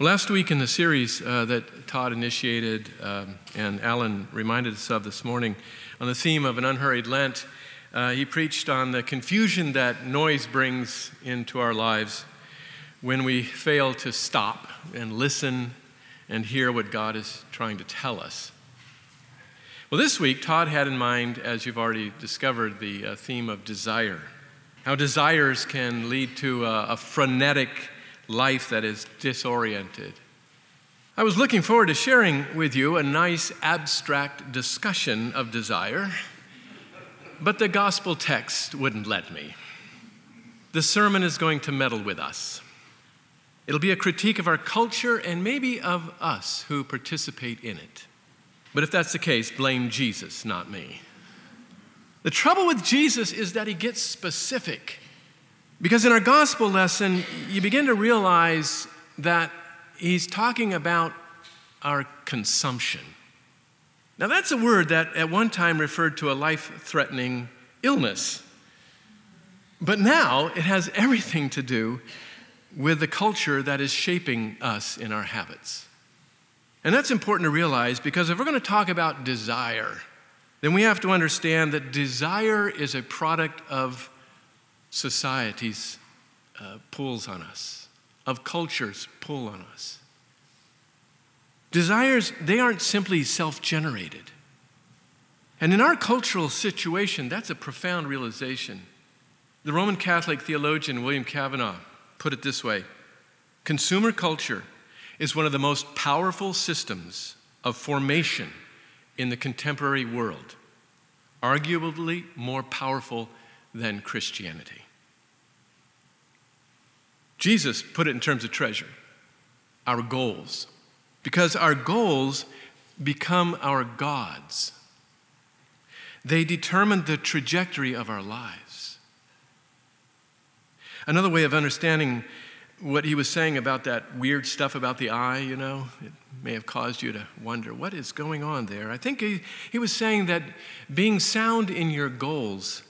Last week in the series uh, that Todd initiated um, and Alan reminded us of this morning on the theme of an unhurried Lent, uh, he preached on the confusion that noise brings into our lives when we fail to stop and listen and hear what God is trying to tell us. Well, this week, Todd had in mind, as you've already discovered, the uh, theme of desire. How desires can lead to a, a frenetic life that is disoriented. I was looking forward to sharing with you a nice abstract discussion of desire, but the gospel text wouldn't let me. The sermon is going to meddle with us. It'll be a critique of our culture and maybe of us who participate in it. But if that's the case, blame Jesus, not me. The trouble with Jesus is that he gets specific. Because in our gospel lesson, you begin to realize that he's talking about our consumption. Now, that's a word that at one time referred to a life threatening illness. But now it has everything to do with the culture that is shaping us in our habits. And that's important to realize because if we're going to talk about desire, then we have to understand that desire is a product of society's uh, pulls on us, of culture's pull on us. Desires, they aren't simply self generated. And in our cultural situation, that's a profound realization. The Roman Catholic theologian William Cavanaugh put it this way Consumer culture is one of the most powerful systems of formation in the contemporary world, arguably more powerful than Christianity. Jesus put it in terms of treasure, our goals, because our goals become our gods. They determine the trajectory of our lives. Another way of understanding what he was saying about that weird stuff about the eye, you know, it may have caused you to wonder what is going on there. I think he, he was saying that being sound in your goals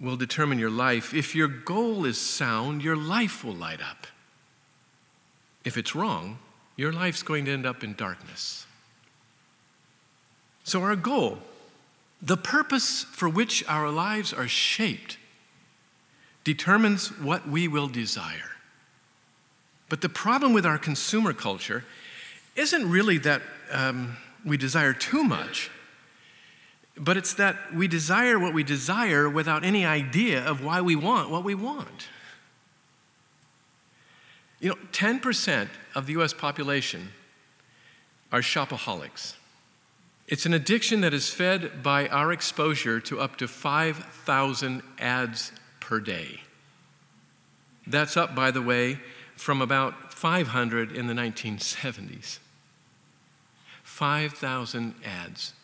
will determine your life. If your goal is sound, your life will light up. If it's wrong, your life's going to end up in darkness. So, our goal, the purpose for which our lives are shaped, determines what we will desire. But the problem with our consumer culture isn't really that um, we desire too much but it's that we desire what we desire without any idea of why we want what we want. You know, 10% of the US population are shopaholics. It's an addiction that is fed by our exposure to up to 5,000 ads per day. That's up, by the way, from about 500 in the 1970s. 5,000 ads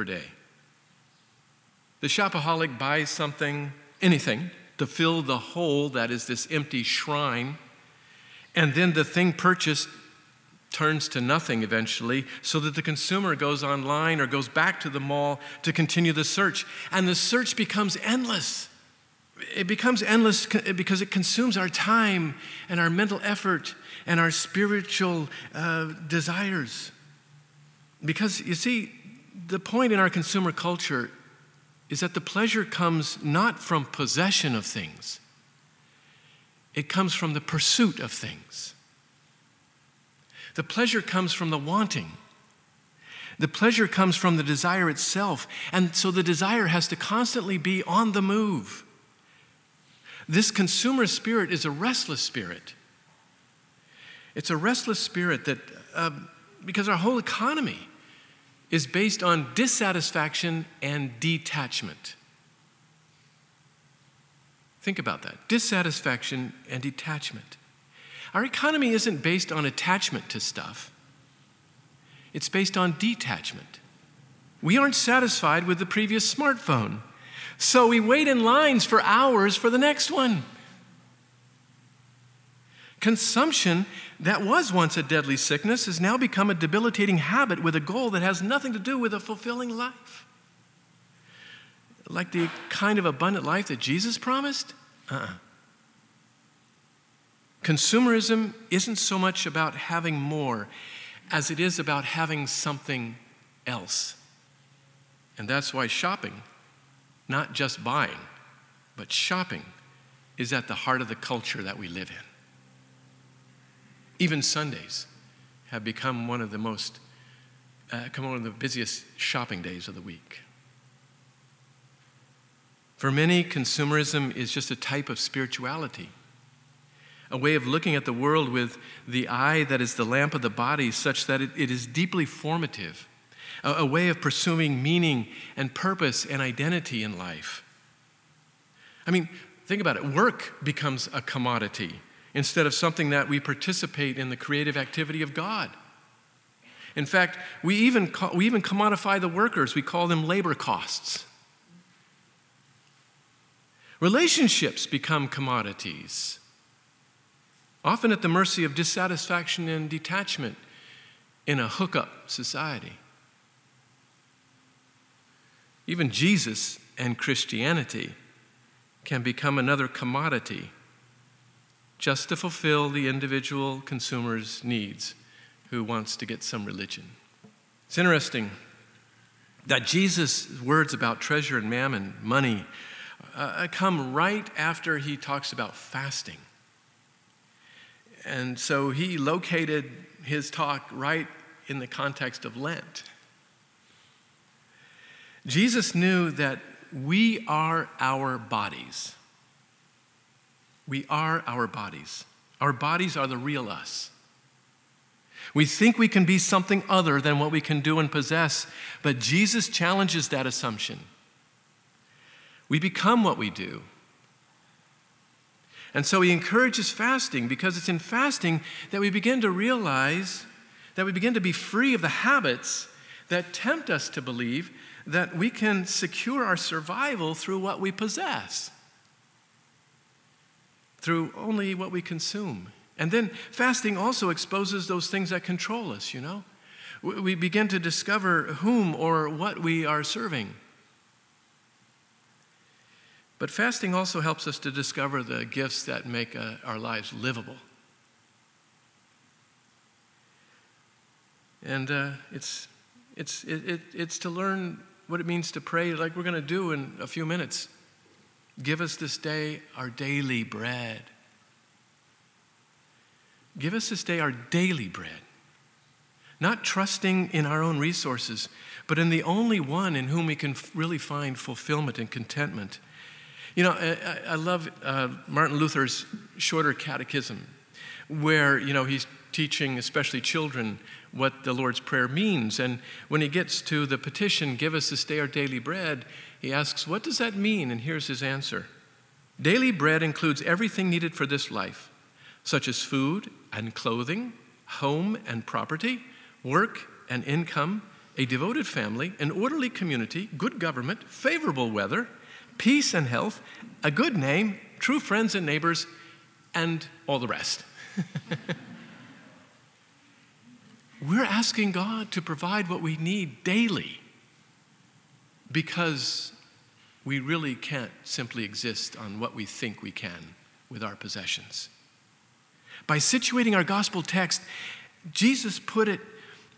per day. The shopaholic buys something, anything, to fill the hole that is this empty shrine, and then the thing purchased turns to nothing eventually, so that the consumer goes online or goes back to the mall to continue the search. And the search becomes endless. It becomes endless because it consumes our time and our mental effort and our spiritual uh, desires. Because you see, the point in our consumer culture is that the pleasure comes not from possession of things, it comes from the pursuit of things. The pleasure comes from the wanting. The pleasure comes from the desire itself. And so the desire has to constantly be on the move. This consumer spirit is a restless spirit. It's a restless spirit that, uh, because our whole economy is based on dissatisfaction and detachment. Think about that dissatisfaction and detachment. Our economy isn't based on attachment to stuff, it's based on detachment. We aren't satisfied with the previous smartphone, so we wait in lines for hours for the next one. Consumption that was once a deadly sickness has now become a debilitating habit with a goal that has nothing to do with a fulfilling life. Like the kind of abundant life that Jesus promised? Uh-uh. Consumerism isn't so much about having more as it is about having something else. And that's why shopping, not just buying, but shopping, is at the heart of the culture that we live in. Even Sundays have become one of the most, uh, come one of the busiest shopping days of the week. For many, consumerism is just a type of spirituality, a way of looking at the world with the eye that is the lamp of the body, such that it, it is deeply formative, a, a way of pursuing meaning and purpose and identity in life. I mean, think about it work becomes a commodity instead of something that we participate in the creative activity of God. In fact, we even, call, we even commodify the workers, we call them labor costs. Relationships become commodities, often at the mercy of dissatisfaction and detachment in a hookup society. Even Jesus and Christianity can become another commodity just to fulfill the individual consumer's needs who wants to get some religion. It's interesting that Jesus' words about treasure and mammon, money, uh, come right after he talks about fasting. And so he located his talk right in the context of Lent. Jesus knew that we are our bodies. We are our bodies. Our bodies are the real us. We think we can be something other than what we can do and possess, but Jesus challenges that assumption. We become what we do. And so he encourages fasting because it's in fasting that we begin to realize that we begin to be free of the habits that tempt us to believe that we can secure our survival through what we possess, through only what we consume. And then fasting also exposes those things that control us, you know? We begin to discover whom or what we are serving. But fasting also helps us to discover the gifts that make uh, our lives livable. And uh, it's, it's, it, it, it's to learn what it means to pray, like we're going to do in a few minutes. Give us this day our daily bread. Give us this day our daily bread. Not trusting in our own resources, but in the only one in whom we can really find fulfillment and contentment you know, I, I love uh, Martin Luther's shorter catechism, where, you know, he's teaching, especially children, what the Lord's Prayer means. And when he gets to the petition, Give us this day our daily bread, he asks, What does that mean? And here's his answer Daily bread includes everything needed for this life, such as food and clothing, home and property, work and income, a devoted family, an orderly community, good government, favorable weather peace and health, a good name, true friends and neighbors, and all the rest. We're asking God to provide what we need daily because we really can't simply exist on what we think we can with our possessions. By situating our gospel text, Jesus put it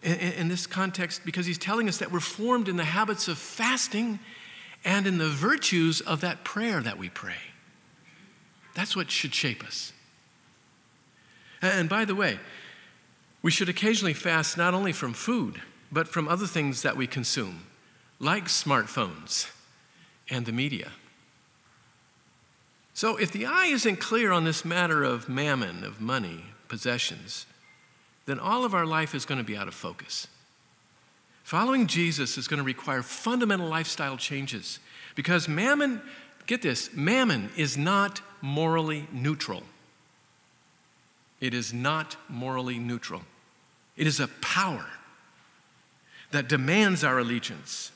in, this context because he's telling us that we're formed in the habits of fasting and in the virtues of that prayer that we pray. That's what should shape us. And by the way, we should occasionally fast not only from food, but from other things that we consume, like smartphones and the media. So, if the eye isn't clear on this matter of mammon, of money, possessions, then all of our life is going to be out of focus. Following Jesus is going to require fundamental lifestyle changes because mammon, get this, mammon is not morally neutral. It is not morally neutral. It is a power that demands our allegiance.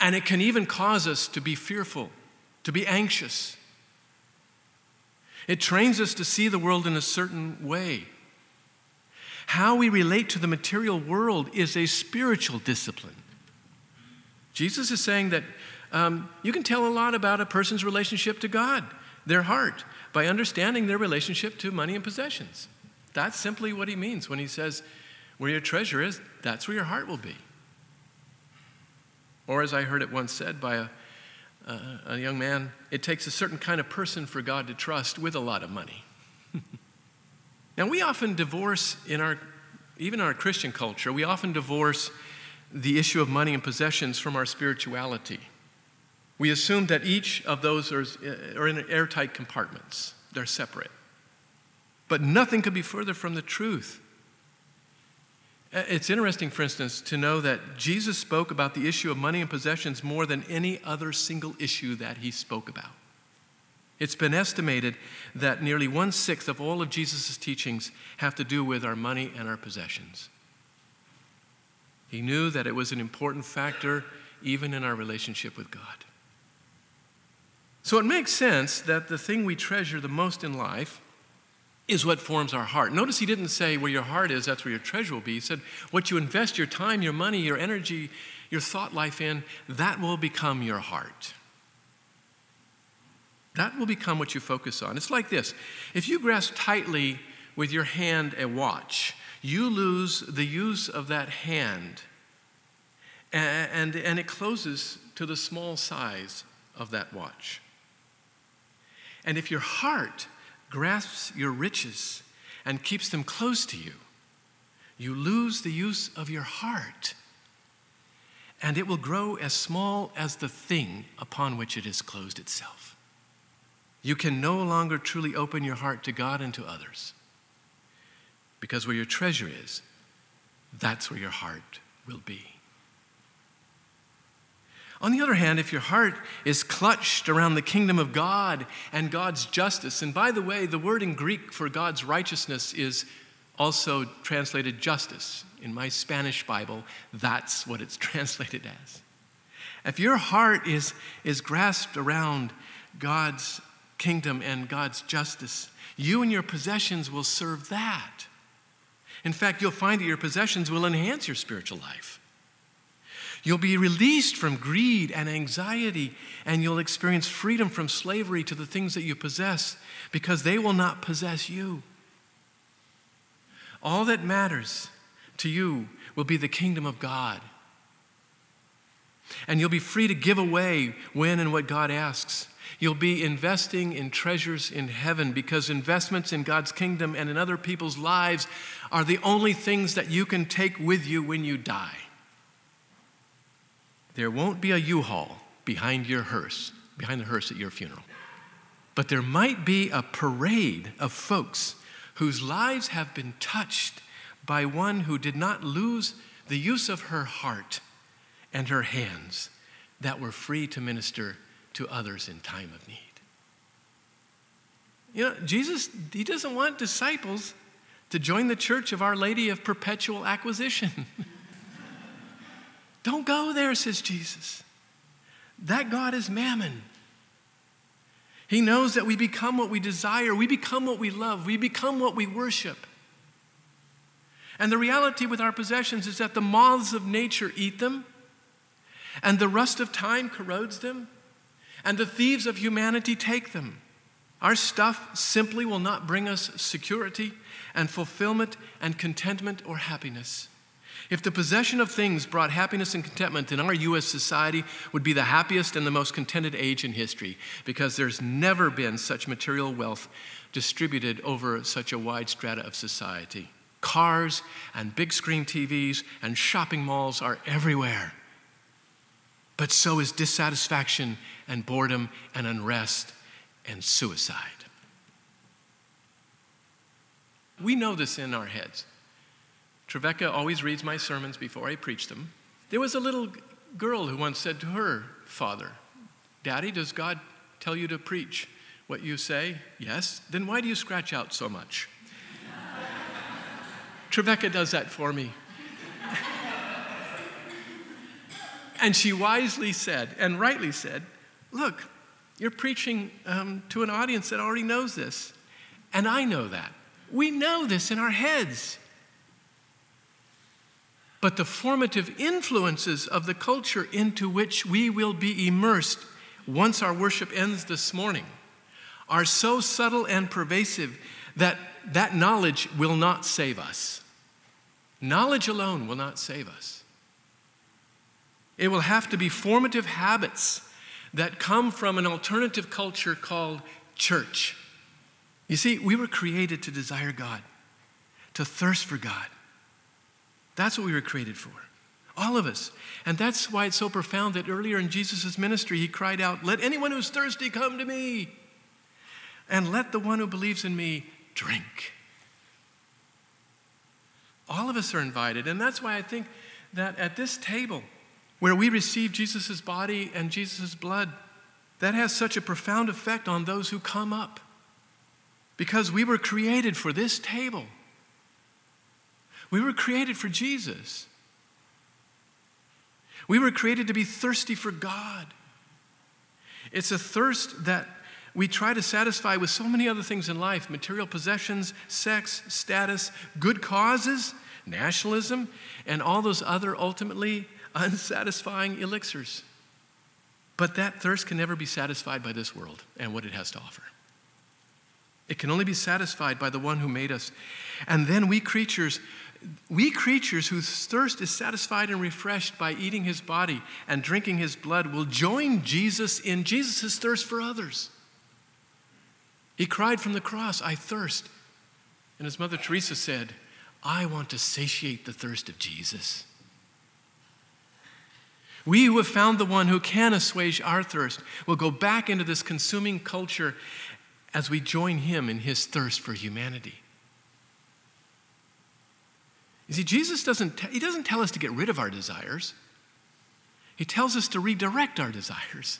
And it can even cause us to be fearful, to be anxious. It trains us to see the world in a certain way how we relate to the material world is a spiritual discipline. Jesus is saying that um, you can tell a lot about a person's relationship to God, their heart, by understanding their relationship to money and possessions. That's simply what he means when he says, Where your treasure is, that's where your heart will be. Or, as I heard it once said by a, uh, a young man, it takes a certain kind of person for God to trust with a lot of money. now, we often divorce in our, even in our Christian culture, we often divorce the issue of money and possessions from our spirituality. We assume that each of those are, are in airtight compartments, they're separate. But nothing could be further from the truth. Uh, it's interesting, for instance, to know that Jesus spoke about the issue of money and possessions more than any other single issue that he spoke about. It's been estimated that nearly one sixth of all of Jesus' teachings have to do with our money and our possessions. He knew that it was an important factor even in our relationship with God. So it makes sense that the thing we treasure the most in life is what forms our heart. Notice he didn't say where your heart is, that's where your treasure will be. He said what you invest your time, your money, your energy, your thought life in, that will become your heart. That will become what you focus on. It's like this if you grasp tightly with your hand a watch, you lose the use of that hand, and, and, it closes to the small size of that watch. And if your heart grasps your riches and keeps them close to you, you lose the use of your heart. And it will grow as small as the thing upon which it has closed itself. You can no longer truly open your heart to God and to others. Because where your treasure is, that's where your heart will be. On the other hand, if your heart is clutched around the kingdom of God and God's justice, and by the way, the word in Greek for God's righteousness is also translated justice. In my Spanish Bible, that's what it's translated as. If your heart is, is grasped around God's kingdom and God's justice, you and your possessions will serve that. In fact, you'll find that your possessions will enhance your spiritual life. You'll be released from greed and anxiety, and you'll experience freedom from slavery to the things that you possess because they will not possess you. All that matters to you will be the kingdom of God. And you'll be free to give away when and what God asks. You'll be investing in treasures in heaven because investments in God's kingdom and in other people's lives are the only things that you can take with you when you die. There won't be a U-Haul behind your hearse, behind the hearse at your funeral. But there might be a parade of folks whose lives have been touched by one who did not lose the use of her heart and her hands that were free to minister to others in time of need. You know, Jesus, he doesn't want disciples to join the church of Our Lady of Perpetual Acquisition. Don't go there, says Jesus. That God is mammon. He knows that we become what we desire, we become what we love, we become what we worship. And the reality with our possessions is that the moths of nature eat them, and the rust of time corrodes them, and the thieves of humanity take them. Our stuff simply will not bring us security and fulfillment and contentment or happiness. If the possession of things brought happiness and contentment, then our U.S. society would be the happiest and the most contented age in history because there's never been such material wealth distributed over such a wide strata of society. Cars and big screen TVs and shopping malls are everywhere but so is dissatisfaction and boredom and unrest and suicide. We know this in our heads. Trevecca always reads my sermons before I preach them. There was a little girl who once said to her father, Daddy, does God tell you to preach what you say? Yes. Then why do you scratch out so much? Trevecca does that for me. And she wisely said, and rightly said, Look, you're preaching um, to an audience that already knows this. And I know that. We know this in our heads. But the formative influences of the culture into which we will be immersed once our worship ends this morning are so subtle and pervasive that that knowledge will not save us. Knowledge alone will not save us. It will have to be formative habits that come from an alternative culture called church. You see, we were created to desire God, to thirst for God. That's what we were created for. All of us. And that's why it's so profound that earlier in Jesus' ministry, he cried out, Let anyone who's thirsty come to me, and let the one who believes in me drink. All of us are invited. And that's why I think that at this table, where we receive Jesus' body and Jesus' blood, that has such a profound effect on those who come up. Because we were created for this table. We were created for Jesus. We were created to be thirsty for God. It's a thirst that we try to satisfy with so many other things in life material possessions, sex, status, good causes, nationalism, and all those other ultimately unsatisfying elixirs. But that thirst can never be satisfied by this world and what it has to offer. It can only be satisfied by the one who made us. And then we creatures, we creatures whose thirst is satisfied and refreshed by eating his body and drinking his blood, will join Jesus in Jesus' thirst for others. He cried from the cross, I thirst. And his mother Teresa said, I want to satiate the thirst of Jesus. We who have found the one who can assuage our thirst will go back into this consuming culture as we join him in his thirst for humanity. You see, Jesus doesn't, t- he doesn't tell us to get rid of our desires. He tells us to redirect our desires.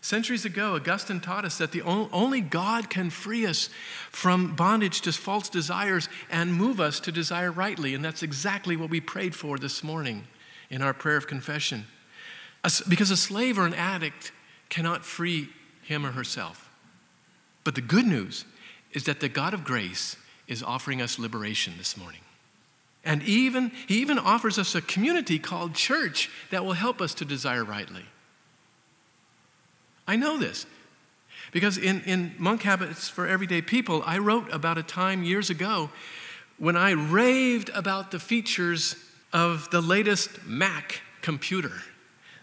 Centuries ago, Augustine taught us that the only God can free us from bondage to false desires and move us to desire rightly. And that's exactly what we prayed for this morning in our prayer of confession. Because a slave or an addict cannot free him or herself. But the good news is that the God of grace is offering us liberation this morning. And even, he even offers us a community called church that will help us to desire rightly. I know this because in, in Monk Habits for Everyday People, I wrote about a time years ago when I raved about the features of the latest Mac computer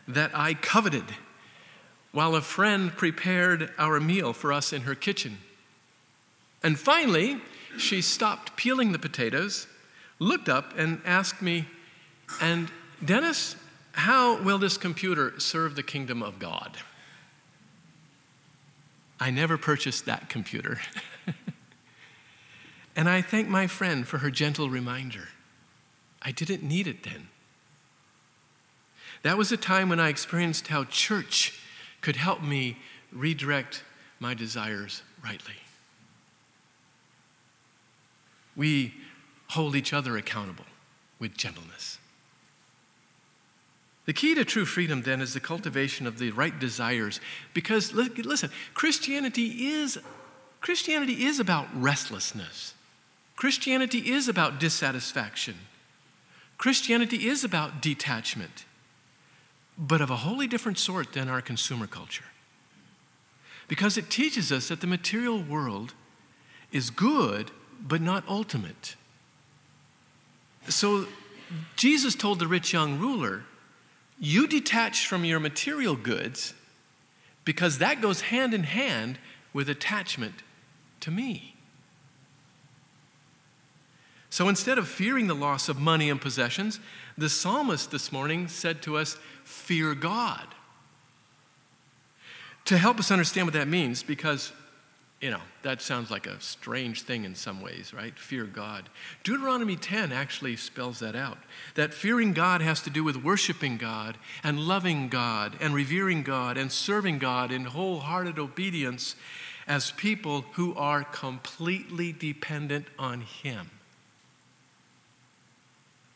that I coveted while a friend prepared our meal for us in her kitchen. And finally, she stopped peeling the potatoes, looked up, and asked me, And Dennis, how will this computer serve the kingdom of God? I never purchased that computer. and I thank my friend for her gentle reminder. I didn't need it then. That was a time when I experienced how church could help me redirect my desires rightly. We hold each other accountable with gentleness. The key to true freedom, then, is the cultivation of the right desires. Because, listen, Christianity is, Christianity is about restlessness. Christianity is about dissatisfaction. Christianity is about detachment, but of a wholly different sort than our consumer culture. Because it teaches us that the material world is good, but not ultimate. So, Jesus told the rich young ruler, you detach from your material goods because that goes hand in hand with attachment to me. So instead of fearing the loss of money and possessions, the psalmist this morning said to us, Fear God. To help us understand what that means, because you know, that sounds like a strange thing in some ways, right? Fear God. Deuteronomy 10 actually spells that out. That fearing God has to do with worshiping God and loving God and revering God and serving God in wholehearted obedience as people who are completely dependent on Him.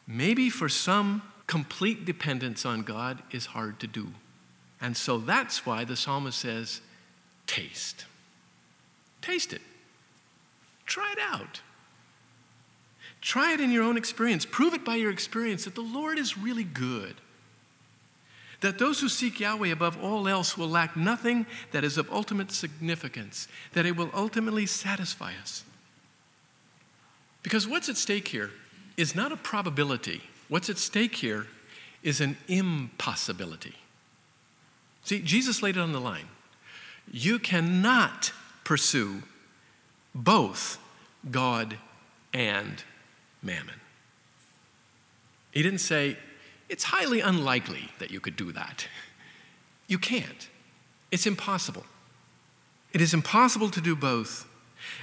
Maybe for some, complete dependence on God is hard to do. And so that's why the psalmist says, taste. Taste it. Try it out. Try it in your own experience. Prove it by your experience that the Lord is really good. that those who seek Yahweh above all else will lack nothing that is of ultimate significance, that it will ultimately satisfy us. Because what's at stake here is not a probability, what's at stake here is an impossibility. See, Jesus laid it on the line. You cannot pursue both God and mammon. He didn't say, it's highly unlikely that you could do that. You can't. It's impossible. It is impossible to do both.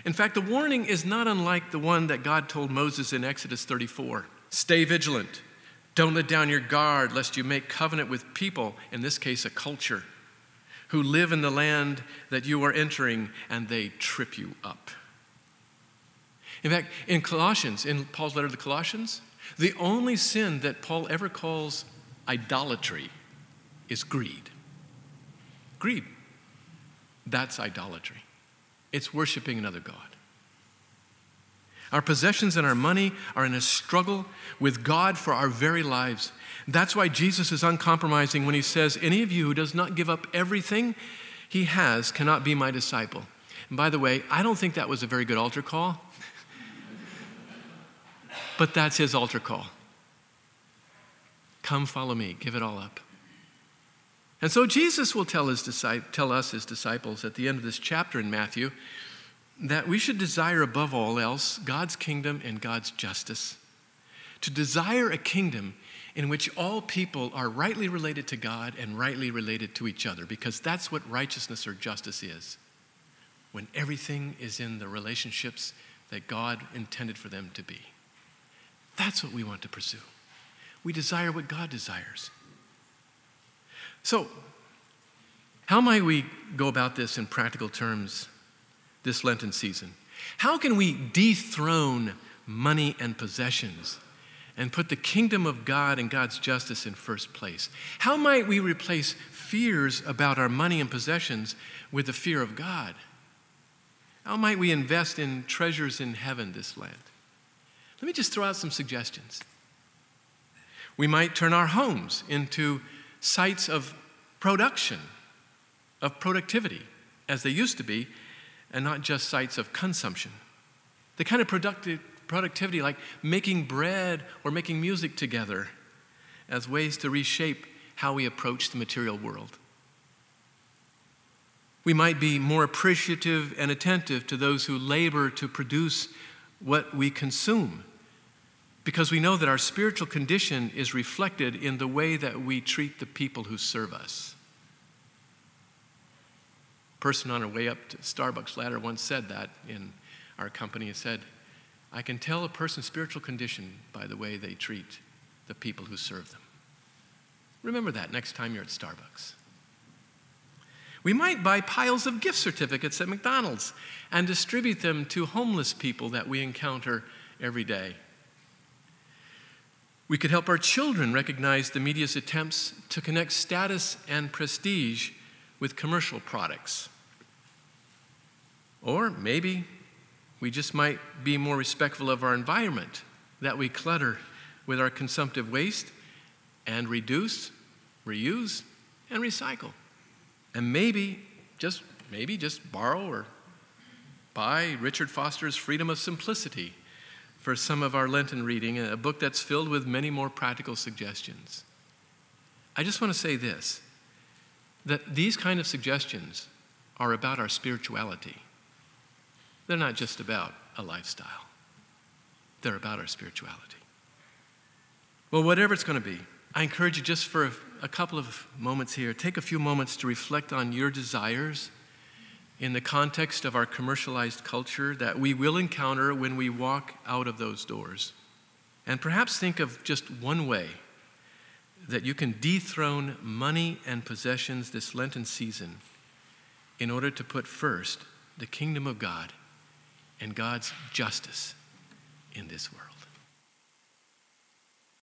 In fact, the warning is not unlike the one that God told Moses in Exodus 34 Stay vigilant. Don't let down your guard, lest you make covenant with people, in this case, a culture, who live in the land that you are entering and they trip you up. In fact, in Colossians, in Paul's letter to the Colossians, the only sin that Paul ever calls idolatry is greed. Greed. That's idolatry. It's worshiping another God. Our possessions and our money are in a struggle with God for our very lives. That's why Jesus is uncompromising when he says, Any of you who does not give up everything he has cannot be my disciple. And by the way, I don't think that was a very good altar call but that's his altar call. Come follow me, give it all up. And so Jesus will tell, his, tell us, his disciples, at the end of this chapter in Matthew, that we should desire above all else God's kingdom and God's justice. To desire a kingdom in which all people are rightly related to God and rightly related to each other, because that's what righteousness or justice is. When everything is in the relationships that God intended for them to be. That's what we want to pursue. We desire what God desires. So, how might we go about this in practical terms this Lenten season? How can we dethrone money and possessions and put the kingdom of God and God's justice in first place? How might we replace fears about our money and possessions with the fear of God? How might we invest in treasures in heaven this Lent? Let me just throw out some suggestions. We might turn our homes into sites of production, of productivity, as they used to be, and not just sites of consumption. The kind of productive, productivity like making bread or making music together as ways to reshape how we approach the material world. We might be more appreciative and attentive to those who labor to produce what we consume because we know that our spiritual condition is reflected in the way that we treat the people who serve us. Person on her way up to Starbucks ladder once said that in our company and said, I can tell a person's spiritual condition by the way they treat the people who serve them. Remember that next time you're at Starbucks. We might buy piles of gift certificates at McDonald's and distribute them to homeless people that we encounter every day. We could help our children recognize the media's attempts to connect status and prestige with commercial products. Or maybe we just might be more respectful of our environment, that we clutter with our consumptive waste and reduce, reuse, and recycle. And maybe, just maybe, just borrow or buy Richard Foster's Freedom of Simplicity for some of our Lenten reading, a book that's filled with many more practical suggestions. I just want to say this that these kind of suggestions are about our spirituality. They're not just about a lifestyle, they're about our spirituality. Well, whatever it's going to be, I encourage you just for a, a couple of moments here, take a few moments to reflect on your desires in the context of our commercialized culture that we will encounter when we walk out of those doors. And perhaps think of just one way that you can dethrone money and possessions this Lenten season in order to put first the kingdom of God and God's justice in this world.